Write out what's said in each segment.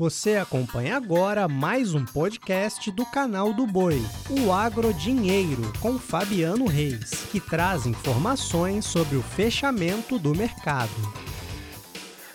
Você acompanha agora mais um podcast do canal do Boi, o Agro Dinheiro, com Fabiano Reis, que traz informações sobre o fechamento do mercado.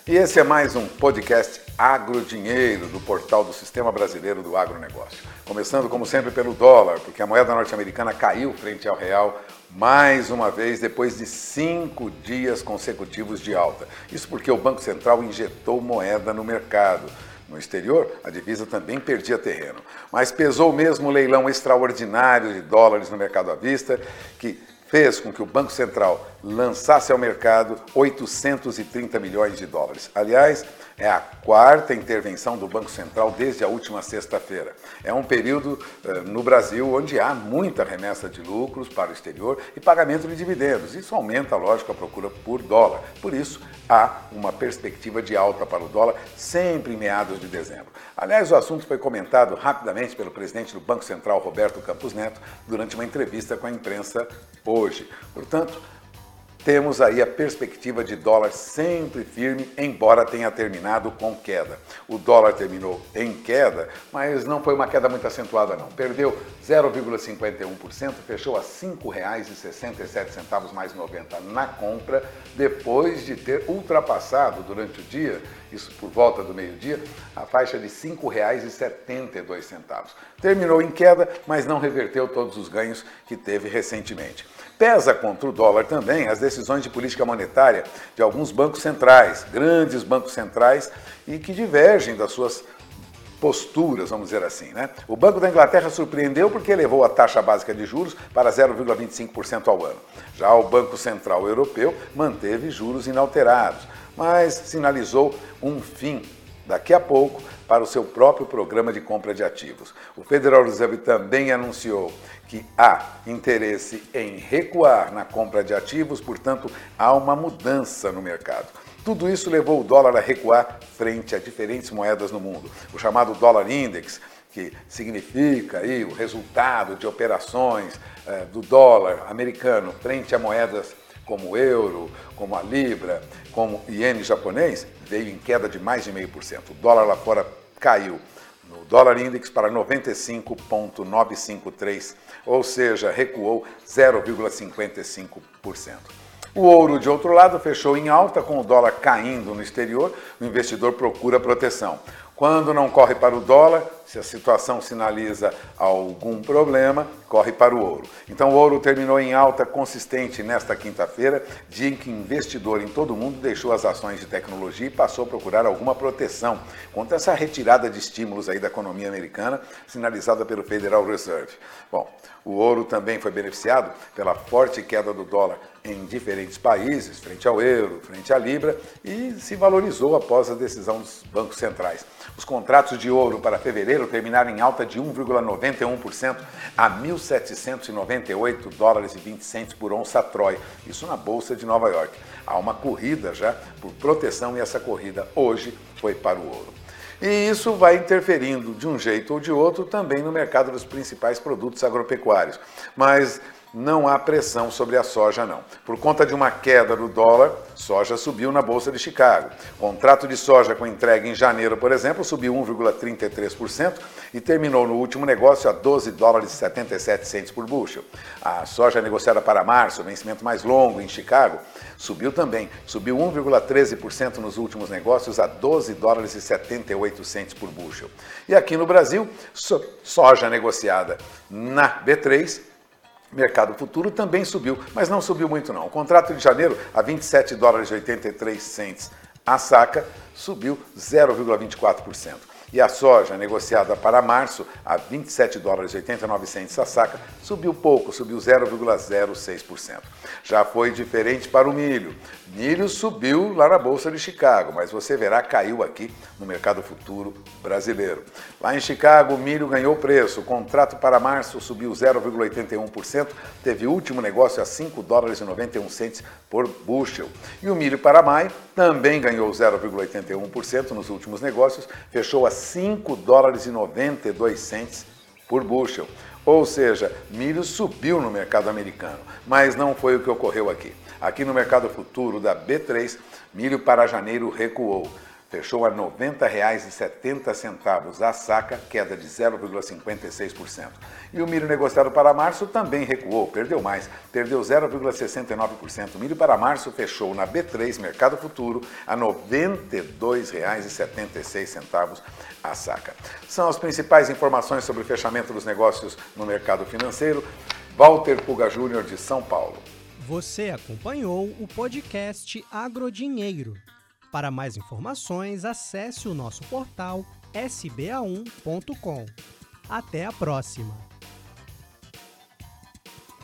E esse é mais um podcast Agro Dinheiro do portal do Sistema Brasileiro do Agronegócio. Começando, como sempre, pelo dólar, porque a moeda norte-americana caiu frente ao real mais uma vez depois de cinco dias consecutivos de alta. Isso porque o Banco Central injetou moeda no mercado. No exterior, a divisa também perdia terreno. Mas pesou mesmo o leilão extraordinário de dólares no mercado à vista, que fez com que o Banco Central lançasse ao mercado 830 milhões de dólares. Aliás, é a quarta intervenção do Banco Central desde a última sexta-feira. É um período uh, no Brasil onde há muita remessa de lucros para o exterior e pagamento de dividendos. Isso aumenta, lógico, a procura por dólar. Por isso, há uma perspectiva de alta para o dólar sempre em meados de dezembro. Aliás, o assunto foi comentado rapidamente pelo presidente do Banco Central, Roberto Campos Neto, durante uma entrevista com a imprensa. Portanto, temos aí a perspectiva de dólar sempre firme, embora tenha terminado com queda. O dólar terminou em queda, mas não foi uma queda muito acentuada não. Perdeu 0,51%, fechou a R$ 5,67 mais 90 na compra, depois de ter ultrapassado durante o dia, isso por volta do meio-dia, a faixa de R$ 5,72. Terminou em queda, mas não reverteu todos os ganhos que teve recentemente. Pesa contra o dólar também as de política monetária de alguns bancos centrais, grandes bancos centrais, e que divergem das suas posturas, vamos dizer assim. Né? O Banco da Inglaterra surpreendeu porque elevou a taxa básica de juros para 0,25% ao ano. Já o Banco Central Europeu manteve juros inalterados, mas sinalizou um fim daqui a pouco para o seu próprio programa de compra de ativos. O Federal Reserve também anunciou que há interesse em recuar na compra de ativos, portanto, há uma mudança no mercado. Tudo isso levou o dólar a recuar frente a diferentes moedas no mundo. O chamado dólar index, que significa aí o resultado de operações eh, do dólar americano frente a moedas como o euro, como a libra, como o iene japonês, veio em queda de mais de meio por cento. O dólar lá fora caiu no dólar index para 95,953, ou seja, recuou 0,55%. O ouro, de outro lado, fechou em alta, com o dólar caindo no exterior, o investidor procura proteção. Quando não corre para o dólar, se a situação sinaliza algum problema, corre para o ouro. Então, o ouro terminou em alta consistente nesta quinta-feira, dia em que investidor em todo o mundo deixou as ações de tecnologia e passou a procurar alguma proteção contra essa retirada de estímulos aí da economia americana, sinalizada pelo Federal Reserve. Bom, o ouro também foi beneficiado pela forte queda do dólar em diferentes países, frente ao euro, frente à libra, e se valorizou após a decisão dos bancos centrais. Os contratos de ouro para fevereiro terminaram em alta de 1,91% a 1.798 dólares e 20 centos por onça Troy, isso na Bolsa de Nova York. Há uma corrida já por proteção e essa corrida hoje foi para o ouro. E isso vai interferindo de um jeito ou de outro também no mercado dos principais produtos agropecuários. Mas não há pressão sobre a soja, não. Por conta de uma queda do dólar, soja subiu na Bolsa de Chicago. Contrato de soja com entrega em janeiro, por exemplo, subiu 1,33% e terminou no último negócio a 12 dólares e 77 centos por bushel. A soja negociada para março, vencimento mais longo em Chicago, subiu também. Subiu 1,13% nos últimos negócios a 12 dólares e 78 centos por bushel. E aqui no Brasil, soja negociada na B3 mercado futuro também subiu, mas não subiu muito não. O contrato de janeiro a 27 dólares e 83 cents a saca subiu 0,24%. E a soja negociada para março a 27 dólares e 89 centos a saca subiu pouco, subiu 0,06%. Já foi diferente para o milho. Milho subiu lá na Bolsa de Chicago, mas você verá caiu aqui no mercado futuro brasileiro. Lá em Chicago, o milho ganhou preço. O contrato para março subiu 0,81%, teve último negócio a 5 dólares e 91 centos por bushel. E o milho para maio também ganhou 0,81% nos últimos negócios, fechou a 5 dólares e 92 centos por bushel. Ou seja, milho subiu no mercado americano, mas não foi o que ocorreu aqui. Aqui no mercado futuro da B3, milho para janeiro recuou fechou a R$ 90,70 a saca, queda de 0,56%. E o milho negociado para março também recuou, perdeu mais, perdeu 0,69%. O milho para março fechou na B3 Mercado Futuro a R$ 92,76 a saca. São as principais informações sobre o fechamento dos negócios no mercado financeiro. Walter Puga Júnior de São Paulo. Você acompanhou o podcast Agrodinheiro. Para mais informações, acesse o nosso portal sba1.com. Até a próxima!